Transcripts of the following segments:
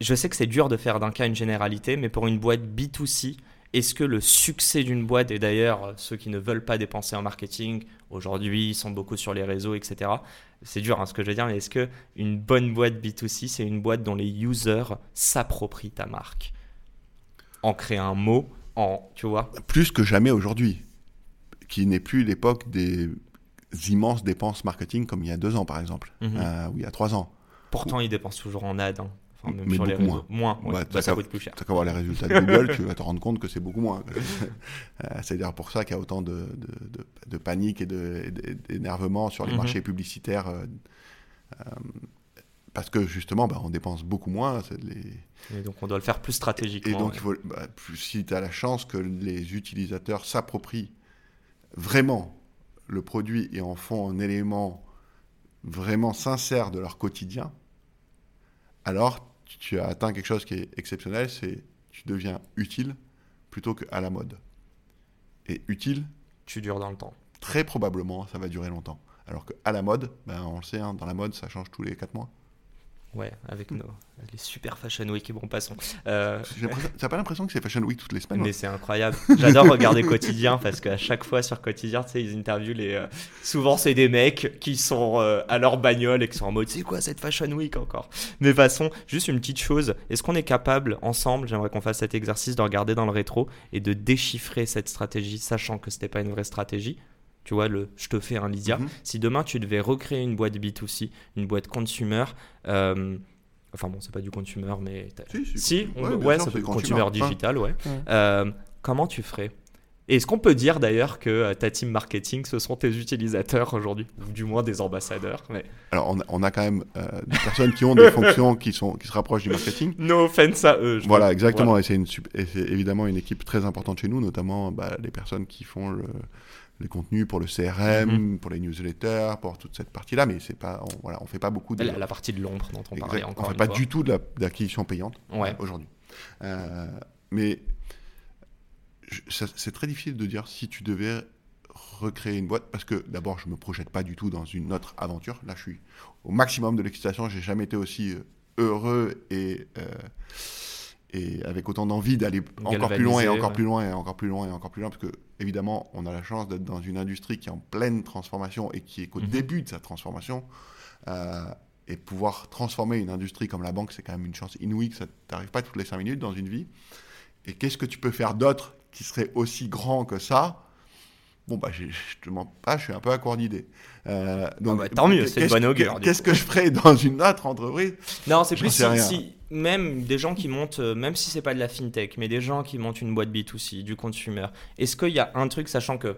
Je sais que c'est dur de faire d'un cas une généralité, mais pour une boîte B2C, est-ce que le succès d'une boîte, et d'ailleurs ceux qui ne veulent pas dépenser en marketing, aujourd'hui ils sont beaucoup sur les réseaux, etc. C'est dur hein, ce que je veux dire, mais est-ce que une bonne boîte B2C, c'est une boîte dont les users s'approprient ta marque? En créer un mot, en, tu vois? Plus que jamais aujourd'hui, qui n'est plus l'époque des immenses dépenses marketing comme il y a deux ans par exemple, Mhm. euh, ou il y a trois ans. Pourtant, ils dépensent toujours en ad, hein. Enfin, même Mais sur les beaucoup réseaux. Moins. Ouais, Bah, ça coûte plus cher. Tu qu'à voir les résultats de Google, tu vas te rendre compte que c'est beaucoup moins. Euh, c'est d'ailleurs pour ça qu'il y a autant de, de- de- de panique et et d'énervement sur les Mhm. marchés publicitaires. euh, euh, parce que justement, bah, on dépense beaucoup moins. les- Et donc, on doit le faire plus Et stratégiquement. donc, ouais. il faut, bah, plus- si tu as la chance que les utilisateurs s'approprient vraiment le produit et en font un élément vraiment sincère de leur quotidien, alors tu- as atteint quelque chose qui est exceptionnel, c'est tu deviens utile plutôt qu'à la mode. Et utile, tu dures dans le temps. très probablement, ça va durer longtemps. Alors qu'à la mode, ben, on le sait, hein, dans la mode, ça change tous les 4 mois. Ouais, avec nos, les super fashion week, bon, passons. Euh, T'as pas l'impression que c'est Fashion Week toutes les semaines mais c'est incroyable. J'adore regarder Quotidien parce qu'à chaque fois sur Quotidien, tu sais, ils interviewent les. euh, souvent, c'est des mecs qui sont euh, à leur bagnole et qui sont en mode c'est quoi cette Fashion Week encore? Mais façon, juste une petite chose est-ce qu'on est capable, ensemble, j'aimerais qu'on fasse cet exercice de regarder dans le rétro et de déchiffrer cette stratégie, sachant que c'était pas une vraie stratégie? Tu vois, le je te fais un Lydia. Mhm. Si demain tu devais recréer une boîte B2C, une boîte consumer, euh, enfin bon, c'est pas du consumer, mais. Si, si. Si, on- Ouais, ouais, sûr, ça c'est peut consumer. consumer digital, ouais. Ouais. Euh, comment tu ferais? Est-ce qu'on peut dire d'ailleurs que euh, ta team marketing, ce sont tes utilisateurs aujourd'hui? Ou du moins des ambassadeurs mais... Alors, on a, on a quand même euh, des personnes qui ont des fonctions qui, sont, qui se rapprochent du marketing. No offense à eux. je Voilà, exactement. Et c'est évidemment une équipe très importante chez nous, notamment bah, les personnes qui font le- les contenus pour le CRM, Mhm. pour les newsletters, pour toute cette partie-là. Mais c'est pas, on, voilà, on fait pas beaucoup de. La, la partie de l'ombre dont on parlait Exact. encore on fait une pas fois. du tout d'acquisition payante Ouais. aujourd'hui. Euh, mais c'est très difficile de dire si tu devais recréer une boîte parce que d'abord je me projette pas du tout dans une autre aventure. Là, je suis au maximum de l'excitation. J'ai jamais été aussi euh, heureux et euh, et avec autant d'envie d'aller encore plus loin et encore ouais. plus loin et encore plus loin et encore plus loin parce que évidemment on a la chance d'être dans une industrie qui est en pleine transformation et qui est qu'au Mhm. début de sa transformation euh, et pouvoir transformer une industrie comme la banque c'est quand même une chance inouïe que ça t'arrive pas toutes les cinq minutes dans une vie et qu'est-ce que tu peux faire d'autre qui serait aussi grand que ça? Bon, bah, je te mens pas, je suis un peu à court d'idée. Euh, donc, bah, tant mieux, c'est bonne que- augure, Qu'est-ce que je ferais dans une autre entreprise? Non, c'est plus si, si- même des gens qui montent, euh, même si c'est pas de la fintech, mais des gens qui montent une boîte B2C, du consumer. Est-ce qu'il y a un truc, sachant que,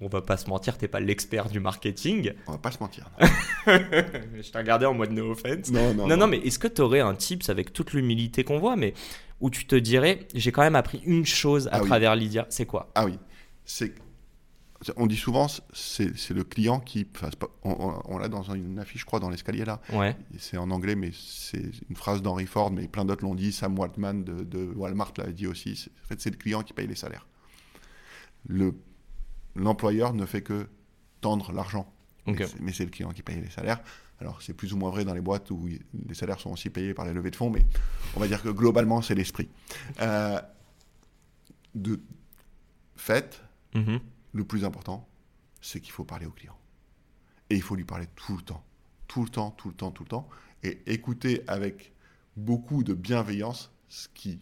on va pas se mentir, t'es pas l'expert du marketing? On va pas se mentir. Je t'ai regardé en mode no offense. Non, non, Non, non, mais est-ce que tu aurais un tips avec toute l'humilité qu'on voit, mais où tu te dirais, j'ai quand même appris une chose à Ah oui. travers Lydia, c'est quoi? Ah oui, c'est on dit souvent c'est le client qui on, on- on l'a dans une affiche je crois dans l'escalier là. Ouais. c'est en anglais mais c'est une phrase d'Henry Ford mais plein d'autres l'ont dit. Sam Waltman de, de Walmart l'a dit aussi. C'est- en fait c'est le client qui paye les salaires. Le l'employeur ne fait que tendre l'argent. Mais c'est- le client qui paye les salaires. Alors c'est plus ou moins vrai dans les boîtes où les salaires sont aussi payés par les levées de fonds mais on va dire que globalement c'est l'esprit. Euh, de fait Mhm. Le plus important, c'est qu'il faut parler au client. Et il faut lui parler tout le temps. Tout le temps, tout le temps, tout le temps. Et écouter avec beaucoup de bienveillance ce qui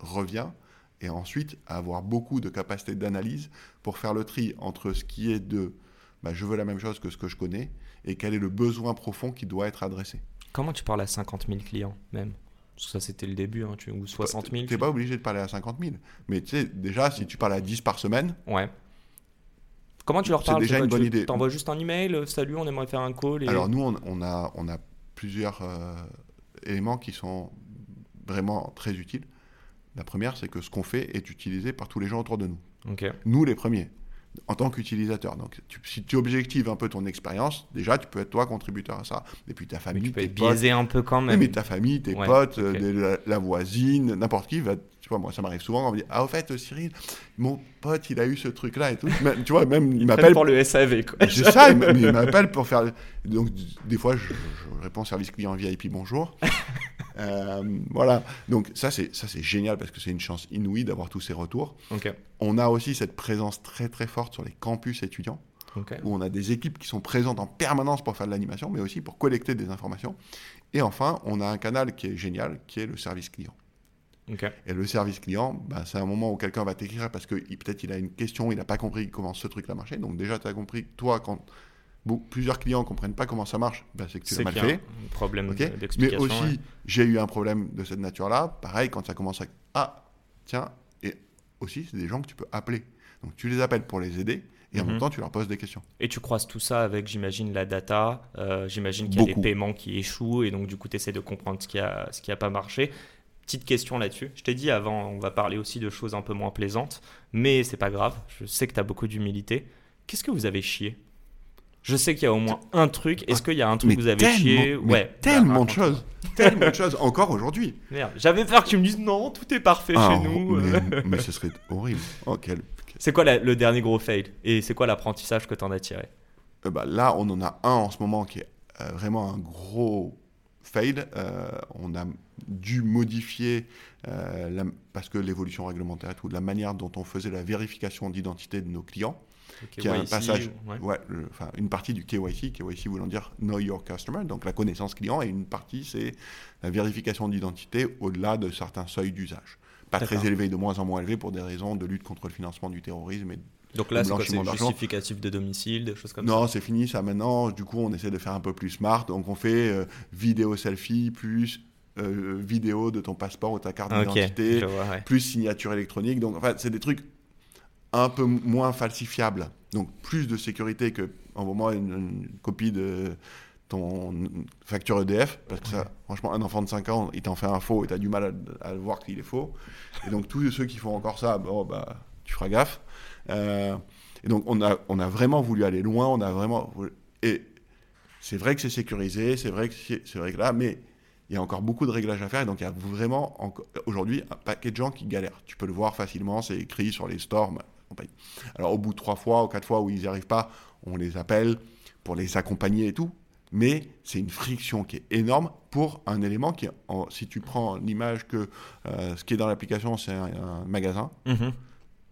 revient. Et ensuite, avoir beaucoup de capacité d'analyse pour faire le tri entre ce qui est de bah, je veux la même chose que ce que je connais et quel est le besoin profond qui doit être adressé. Comment tu parles à 50 000 clients, même? Ça, c'était le début, hein, tu... ou 60 000 Tu n'es pas obligé de parler à 50 000. Mais tu sais, déjà, si tu parles à 10 par semaine, Ouais. Comment tu leur C'est parles déjà quoi, une bonne tu idée. T'envoies juste un email, euh, salut, on aimerait faire un call. Et... Alors nous, on, on a, on a plusieurs euh, éléments qui sont vraiment très utiles. La première, c'est que ce qu'on fait est utilisé par tous les gens autour de nous. Nous, les premiers, en tant qu'utilisateur. Donc, tu- si tu objectives un peu ton expérience, déjà, tu peux être toi contributeur à ça. Et puis ta Mais famille, tu peux tes être potes. biaisé un peu quand même. mais ta famille, tes Ouais, potes, la, la voisine, n'importe qui va. Tu vois, moi, ça m'arrive souvent, on me dit Ah, au fait, Cyril, mon pote, il a eu ce truc-là et tout. Même- tu vois, même, il Ils m'appelle pour le SAV, quoi. c'est ça, il il m'appelle pour faire. Donc, des fois, je, je réponds service client VIP bonjour. Euh, voilà. Donc, ça, c'est ça, c'est génial parce que c'est une chance inouïe d'avoir tous ces retours. Ok. On a aussi cette présence très, très forte sur les campus étudiants où on a des équipes qui sont présentes en permanence pour faire de l'animation, mais aussi pour collecter des informations. Et enfin, on a un canal qui est génial, qui est le service client. Et le service client, bah, c'est un moment où quelqu'un va t'écrire parce que peut-être il a une question, il n'a pas compris comment ce truc-là marchait. Donc déjà, tu as compris toi, quand bon, plusieurs clients ne comprennent pas comment ça marche, bah, c'est que tu l'as mal fait. un problème ok de- Mais aussi, ouais. j'ai eu un problème de cette nature-là. Pareil, quand ça commence à... Ah, tiens, aussi, c'est des gens que tu peux appeler. Donc tu les appelles pour les aider et en Mhm. même temps, tu leur poses des questions. Et tu croises tout ça avec, j'imagine, la data. euh, j'imagine qu'il y a Beaucoup. des paiements qui échouent et donc du coup, tu essaies de comprendre ce qui a, ce qui a pas marché. Petite question là-dessus. Je t'ai dit avant, on va parler aussi de choses un peu moins plaisantes, mais c'est pas grave. Je sais que tu as beaucoup d'humilité. Qu'est-ce que vous avez chié? Je sais qu'il y a au moins un truc. Est-ce qu'il y a un truc que vous avez chié Ouais. tellement bah, de choses. tellement de choses, encore aujourd'hui. Merde. J'avais peur que tu me dises non, tout est parfait Ah, chez nous. euh. mais, ce serait horrible. Oh, C'est quoi le dernier gros fail? Et c'est quoi l'apprentissage que tu en as tiré? Euh, bah, là, on en a un en ce moment qui est euh, vraiment un gros fail. Euh, on a dû modifier, parce que l'évolution réglementaire et tout, la manière dont on faisait la vérification d'identité de nos clients, Qui est ouais, un passage, ouais. ouais, le- enfin, une partie du KYC, KYC voulant dire Know Your Customer, donc la connaissance client, et une partie, c'est la vérification d'identité au-delà de certains seuils d'usage. Pas très élevé, de moins en moins élevé pour des raisons de lutte contre le financement du terrorisme et Donc là, c'est justificatif de domicile, des choses comme ça Non, c'est fini ça maintenant. Du coup, on essaie de faire un peu plus smart. Donc, on fait euh, vidéo selfie plus euh, vidéo de ton passeport ou ta carte d'identité, ouais. plus signature électronique. Donc, en fait, c'est des trucs un peu moins falsifiables. Donc, plus de sécurité que, en moment, une, une copie de ton facture EDF. Parce que ça, franchement, un enfant de 5 ans, il t'en fait un faux et tu as du mal à, à le voir qu'il est faux. Et donc, tous ceux qui font encore ça, bon, bah, tu feras gaffe. Euh, et donc, on a, on a vraiment voulu aller loin. On a vraiment. voulu- Et c'est vrai que c'est sécurisé, c'est vrai que c'est vrai que là, mais il y a encore beaucoup de réglages à faire. Et donc, il y a vraiment aujourd'hui un paquet de gens qui galèrent. Tu peux le voir facilement, c'est écrit sur les stores. Alors, au bout de trois fois ou quatre fois où ils n'y arrivent pas, on les appelle pour les accompagner et tout. Mais c'est une friction qui est énorme pour un élément qui, en- si tu prends l'image que euh, ce qui est dans l'application, c'est un, un magasin, Mhm.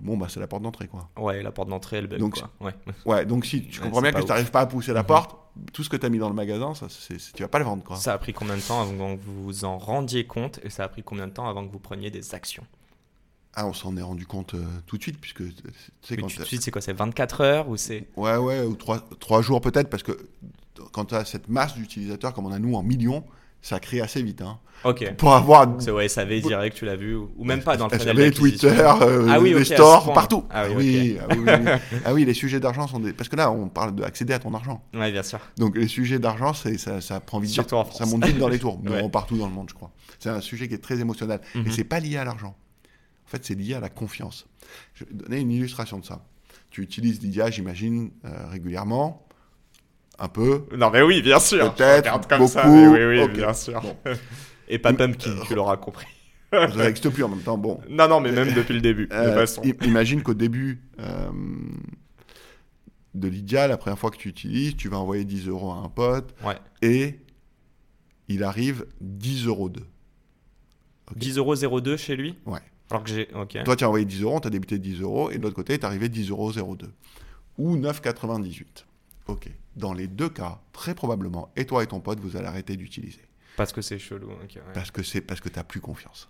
bon, bah, c'est la porte d'entrée, quoi. Ouais, la porte d'entrée, elle bug, Donc, quoi. Ouais. Ouais, donc si tu comprends bien que tu n'arrives pas à pousser la Mhm. porte, tout ce que tu as mis dans le magasin, ça, c'est- tu vas pas le vendre, quoi. Ça a pris combien de temps avant que vous vous en rendiez compte et ça a pris combien de temps avant que vous preniez des actions? Ah, on s'en est rendu compte euh, tout de suite, puisque tu sais, Mais quand tout de suite, c'est quoi C'est 24 heures ou c'est. Ouais, ouais, ou trois, trois jours peut-être, parce que quand tu as cette masse d'utilisateurs comme on a nous en millions, ça crée assez vite. Hein. Ok. Pour avoir. C'est ouais, SAV direct, tu l'as vu ou ou même pas dans le SAV. Twitter, euh, Ah oui, les ok, à ce stores, partout. Ah oui, oui, ah oui, oui, oui. Ah oui, les sujets d'argent sont des. Parce que là, on parle d'accéder à ton argent. Ouais, bien sûr. Donc les sujets d'argent, c'est, ça, ça prend vite. Surtout en Ça monte vite dans les tours, Ouais. partout dans le monde, je crois. C'est un sujet qui est très émotionnel. Mhm. Et c'est pas lié à l'argent. En fait, c'est lié à la confiance. Je vais donner une illustration de ça. Tu utilises Lydia, j'imagine, euh, régulièrement. Un peu. Non, mais oui, bien sûr. Peut-être, beaucoup. ça, mais oui, oui, Ok. bien sûr. Bon. Et pas Pumpkin, tu l'auras compris. Ça n'existe plus en même temps. Bon. Non, non, mais même depuis le début, Euh, façon. imagine qu'au début euh, de Lydia, la première fois que tu utilises, tu vas envoyer 10 euros à un pote Ouais. et il arrive 10 euros 2. 10,02€ chez lui? Ouais. Alors que j'ai. Toi, tu as envoyé 10 euros, tu as débuté 10 euros, et de l'autre côté, tu es arrivé 10 euros 02. Ou 9,98. Ok. Dans les deux cas, très probablement, et toi et ton pote, vous allez arrêter d'utiliser. Parce que c'est chelou. ouais. Parce que c'est parce que tu n'as plus confiance.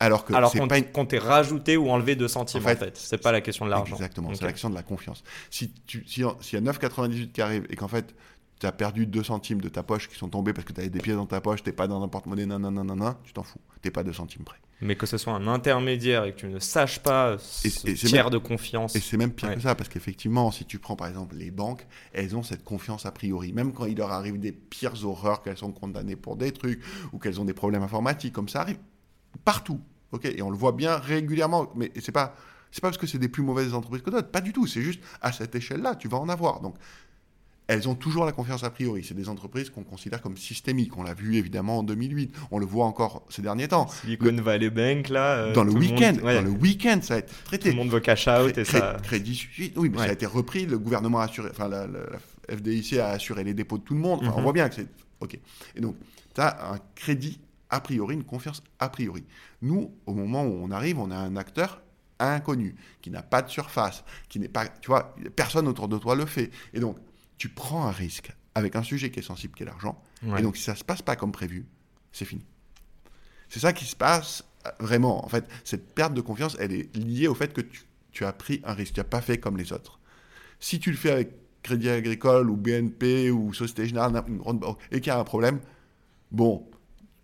Alors que Alors c'est qu'on pas une... t'ait rajouté ou enlevé 2 centimes en En fait. fait, C'est pas la question de l'argent. Exactement, c'est l'action de la confiance. Si tu, si, s'il y a 9,98 qui arrive et qu'en fait, tu as perdu 2 centimes de ta poche qui sont tombés parce que tu avais des pièces dans ta poche, t'es pas dans un porte-monnaie, nanana, nanana, tu t'en fous. T'es pas 2 centimes près. Mais que ce soit un intermédiaire et que tu ne saches pas ce tiers de confiance. Et c'est même pire que ça, parce qu'effectivement, si tu prends par exemple les banques, elles ont cette confiance a priori. Même quand il leur arrive des pires horreurs, qu'elles sont condamnées pour des trucs, ou qu'elles ont des problèmes informatiques, comme ça arrive partout. ok? Et on le voit bien régulièrement. Mais c'est pas. C'est pas parce que c'est des plus mauvaises entreprises que d'autres, pas du tout. C'est juste à cette échelle-là, tu vas en avoir. Donc, elles ont toujours la confiance a priori. C'est des entreprises qu'on considère comme systémiques. On l'a vu évidemment en 2008. On le voit encore ces derniers temps. Silicon Valley Bank, là. Euh, dans le week-end, dans le week-end, ça a été traité. Tout le monde veut cash out et ça. Crédit Suisse, oui, mais ça a été repris. Le gouvernement a assuré, enfin la, FDIC a assuré les dépôts de tout le monde. On mhm. voit bien que c'est ok. Et donc, tu as un crédit a priori, une confiance a priori. Nous, au moment où on arrive, on a un acteur inconnu, qui n'a pas de surface, qui n'est pas, tu vois, personne autour de toi le fait. Et donc, tu prends un risque avec un sujet qui est sensible, qui est l'argent. Et donc, si ça ne se passe pas comme prévu, c'est fini. C'est ça qui se passe euh, vraiment. En fait, cette perte de confiance, elle est liée au fait que tu, as pris un risque. Tu n'as pas fait comme les autres. Si tu le fais avec Crédit Agricole ou BNP ou Société Générale, une grande banque, et qu'il y a un problème, bon,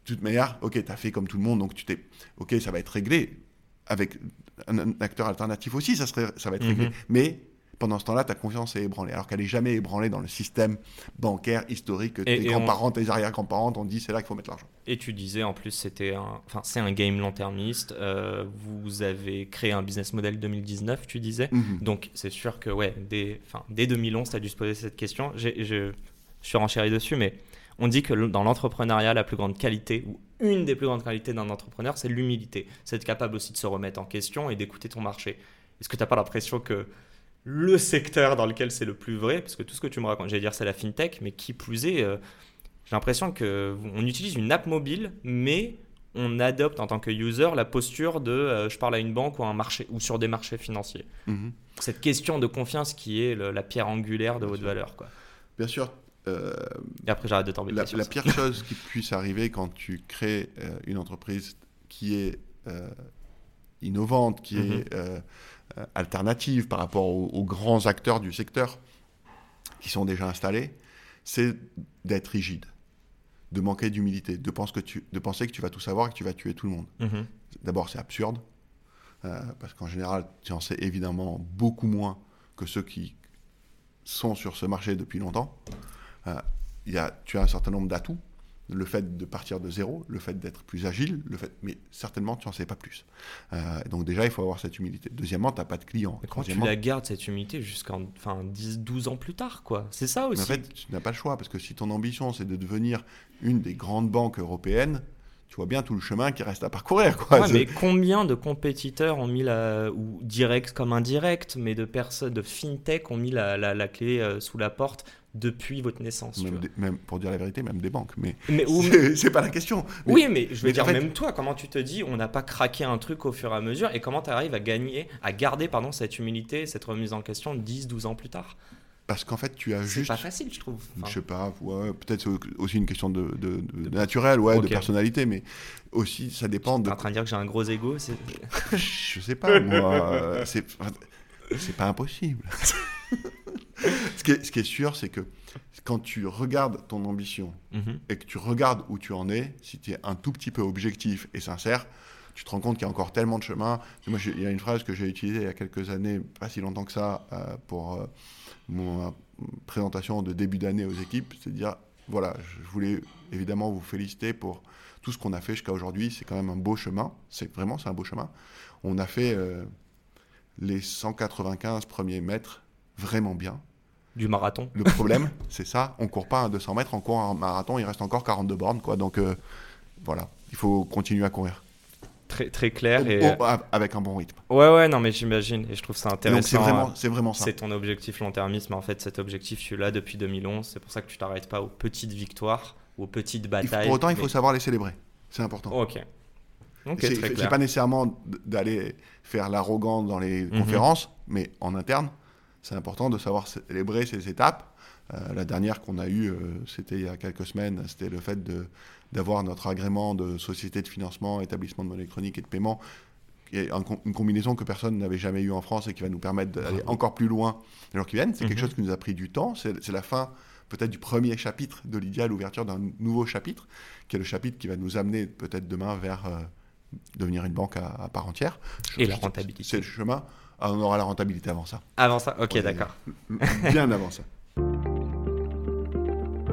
de toute manière, ok, tu as fait comme tout le monde, donc tu t'es. Ok, ça va être réglé. Avec un, acteur alternatif aussi, ça, serait, ça va être réglé. Mhm. Mais pendant ce temps-là, ta confiance est ébranlée. Alors qu'elle n'est jamais ébranlée dans le système bancaire historique. tes grands-parents, tes arrière-grands-parents t'ont dit c'est là qu'il faut mettre l'argent. Et tu disais en plus, c'était un, enfin, c'est un game long-termiste. Euh, vous avez créé un business model 2019, tu disais. Mhm. Donc c'est sûr que ouais, dès, dès 2011, tu as dû se poser cette question. je suis renchéri dessus, mais on dit que dans l'entrepreneuriat, la plus grande qualité, ou une des plus grandes qualités d'un entrepreneur, c'est l'humilité. C'est être capable aussi de se remettre en question et d'écouter ton marché. Est-ce que tu n'as pas l'impression que le secteur dans lequel c'est le plus vrai, parce que tout ce que tu me racontes, j'allais dire c'est la fintech, mais qui plus est, euh, j'ai l'impression qu'on utilise une app mobile, mais on adopte en tant que user la posture de euh, je parle à une banque ou un marché ou sur des marchés financiers. Mhm. Cette question de confiance qui est la pierre angulaire de votre valeur. Quoi. Bien sûr. Euh, Et après, j'arrête de t'embêter. La, la pire chose qui puisse arriver quand tu crées une entreprise qui est innovante, qui mhm. est euh, alternative par rapport aux, grands acteurs du secteur qui sont déjà installés, c'est d'être rigide, de manquer d'humilité, de, penser que tu, de penser que tu vas tout savoir et que tu vas tuer tout le monde. Mhm. D'abord, c'est absurde, euh, parce qu'en général, tu en sais évidemment beaucoup moins que ceux qui sont sur ce marché depuis longtemps. Euh, y a, tu as un certain nombre d'atouts, le fait de partir de zéro, le fait d'être plus agile, le fait, mais certainement tu n'en sais pas plus. Euh, donc déjà, il faut avoir cette humilité. Deuxièmement, tu n'as pas de clients. quand tu la gardes, cette humilité, jusqu'en enfin, 10, 12 ans plus tard, quoi? C'est ça aussi. en fait, tu n'as pas le choix, parce que si ton ambition, c'est de devenir une des grandes banques européennes, tu vois bien tout le chemin qui reste à parcourir. Quoi. mais combien de compétiteurs ont mis la, ou direct comme indirect, mais de personnes, de fintech ont mis la, la, clé euh, sous la porte depuis votre naissance. Même, pour dire la vérité, même des banques. Mais, mais c'est pas la question. oui, mais je veux dire, même toi, comment tu te dis, on n'a pas craqué un truc au fur et à mesure, et comment tu arrives à gagner, à garder pardon, cette humilité, cette remise en question 10, 12 ans plus tard? Parce qu'en fait, tu as juste. C'est pas facile, je trouve. Je sais pas, ouais, peut-être aussi une question de, de, de naturel, ouais, de personnalité, mais aussi ça dépend de. Tu en train de dire que j'ai un gros ego Je sais pas, moi. c'est pas impossible. ce, qui est, ce, qui est, sûr, c'est que quand tu regardes ton ambition mhm. et que tu regardes où tu en es, si tu es un tout petit peu objectif et sincère, tu te rends compte qu'il y a encore tellement de chemin. Moi, il y a une phrase que j'ai utilisée il y a quelques années, pas si longtemps que ça, euh, pour euh, mon présentation de début d'année aux équipes, c'est de dire, voilà, je voulais évidemment vous féliciter pour tout ce qu'on a fait jusqu'à aujourd'hui. C'est quand même un beau chemin. C'est vraiment, c'est un beau chemin. On a fait euh, les 195 premiers mètres vraiment bien. Du marathon. Le problème, c'est ça, on court pas un 200 mètres, on court un marathon, il reste encore 42 bornes, quoi. Donc euh, voilà, il faut continuer à courir. Très, très clair. et... avec un bon rythme. Ouais, ouais, non, mais j'imagine, et je trouve ça intéressant. c'est vraiment, c'est vraiment ça. C'est ton objectif long-termisme, en fait, cet objectif, tu l'as depuis 2011, c'est pour ça que tu t'arrêtes pas aux petites victoires, aux petites batailles. pour autant, il faut savoir les célébrer, c'est important. Ok. c'est pas nécessairement d'aller faire l'arrogant dans les mhm. conférences, mais en interne, c'est important de savoir célébrer ces étapes. Euh, la dernière qu'on a eue, euh, c'était il y a quelques semaines, c'était le fait d'avoir notre agrément de société de financement, établissement de monnaie chronique et de paiement, une combinaison que personne n'avait jamais eue en France et qui va nous permettre d'aller encore plus loin les jours qui viennent. C'est quelque mhm. chose qui nous a pris du temps. C'est la fin peut-être du premier chapitre de l'idéal, l'ouverture d'un nouveau chapitre, qui est le chapitre qui va nous amener peut-être demain vers... Euh, devenir une banque à, à part entière. Et la rentabilité. C'est le chemin. Ah, on aura la rentabilité avant ça. Avant ça Ok, d'accord. Bien avant ça.